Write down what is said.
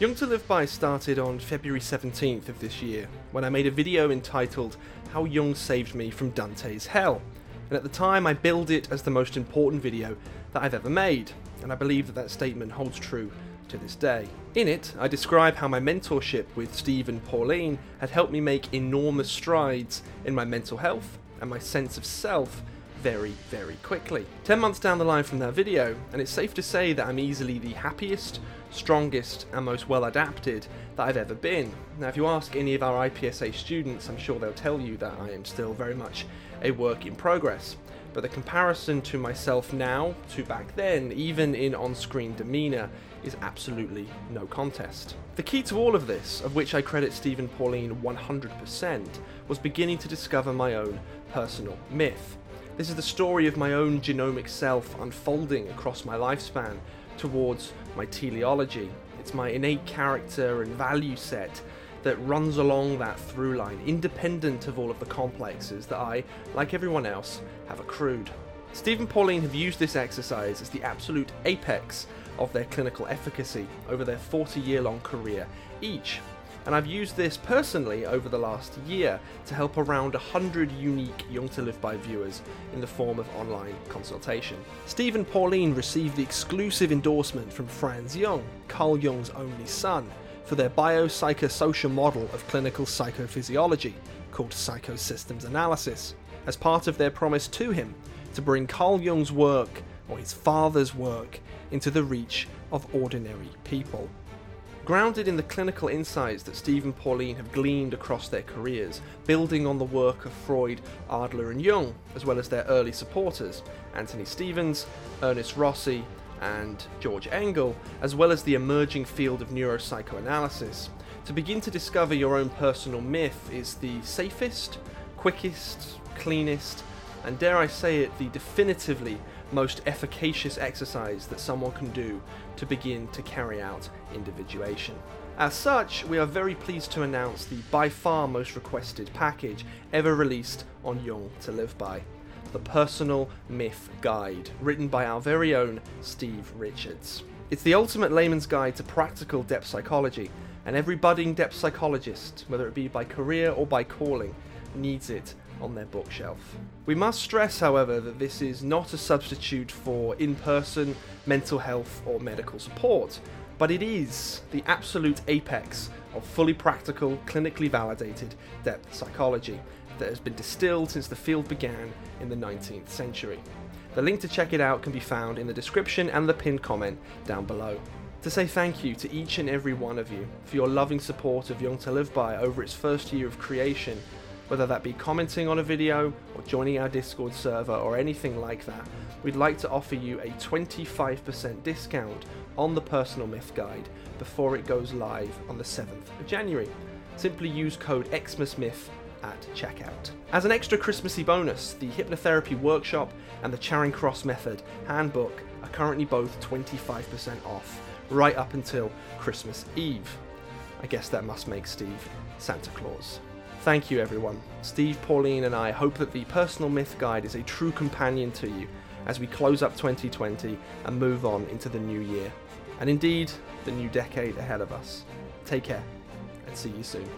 Jung to Live By started on February 17th of this year, when I made a video entitled How Jung Saved Me from Dante's Hell. And at the time, I billed it as the most important video that I've ever made, and I believe that that statement holds true to this day. In it, I describe how my mentorship with Steve and Pauline had helped me make enormous strides in my mental health and my sense of self very, very quickly. 10 months down the line from that video, and it's safe to say that I'm easily the happiest, strongest, and most well adapted that I've ever been. Now, if you ask any of our IPSA students, I'm sure they'll tell you that I am still very much a work in progress. But the comparison to myself now to back then, even in on screen demeanour, is absolutely no contest. The key to all of this, of which I credit Stephen Pauline 100%, was beginning to discover my own personal myth. This is the story of my own genomic self unfolding across my lifespan towards my teleology. It's my innate character and value set that runs along that through line, independent of all of the complexes that I, like everyone else, have accrued. Steve and Pauline have used this exercise as the absolute apex of their clinical efficacy over their 40 year long career each and I've used this personally over the last year to help around 100 unique Jung to Live By viewers in the form of online consultation. Steve and Pauline received the exclusive endorsement from Franz Jung, Carl Jung's only son, for their biopsychosocial model of clinical psychophysiology, called psychosystems analysis, as part of their promise to him to bring Carl Jung's work, or his father's work, into the reach of ordinary people. Grounded in the clinical insights that Steve and Pauline have gleaned across their careers, building on the work of Freud, Adler, and Jung, as well as their early supporters, Anthony Stevens, Ernest Rossi, and George Engel, as well as the emerging field of neuropsychoanalysis. To begin to discover your own personal myth is the safest, quickest, cleanest, and dare I say it, the definitively most efficacious exercise that someone can do to begin to carry out individuation. As such, we are very pleased to announce the by far most requested package ever released on Jung to Live By the Personal Myth Guide, written by our very own Steve Richards. It's the ultimate layman's guide to practical depth psychology, and every budding depth psychologist, whether it be by career or by calling, needs it on their bookshelf. We must stress, however, that this is not a substitute for in person mental health or medical support, but it is the absolute apex of fully practical, clinically validated depth psychology that has been distilled since the field began in the 19th century. The link to check it out can be found in the description and the pinned comment down below. To say thank you to each and every one of you for your loving support of Jung to Live By over its first year of creation whether that be commenting on a video or joining our Discord server or anything like that, we'd like to offer you a 25% discount on the Personal Myth Guide before it goes live on the 7th of January. Simply use code XMASMyth at checkout. As an extra Christmassy bonus, the Hypnotherapy Workshop and the Charing Cross Method Handbook are currently both 25% off, right up until Christmas Eve. I guess that must make Steve Santa Claus. Thank you, everyone. Steve, Pauline, and I hope that the Personal Myth Guide is a true companion to you as we close up 2020 and move on into the new year, and indeed, the new decade ahead of us. Take care, and see you soon.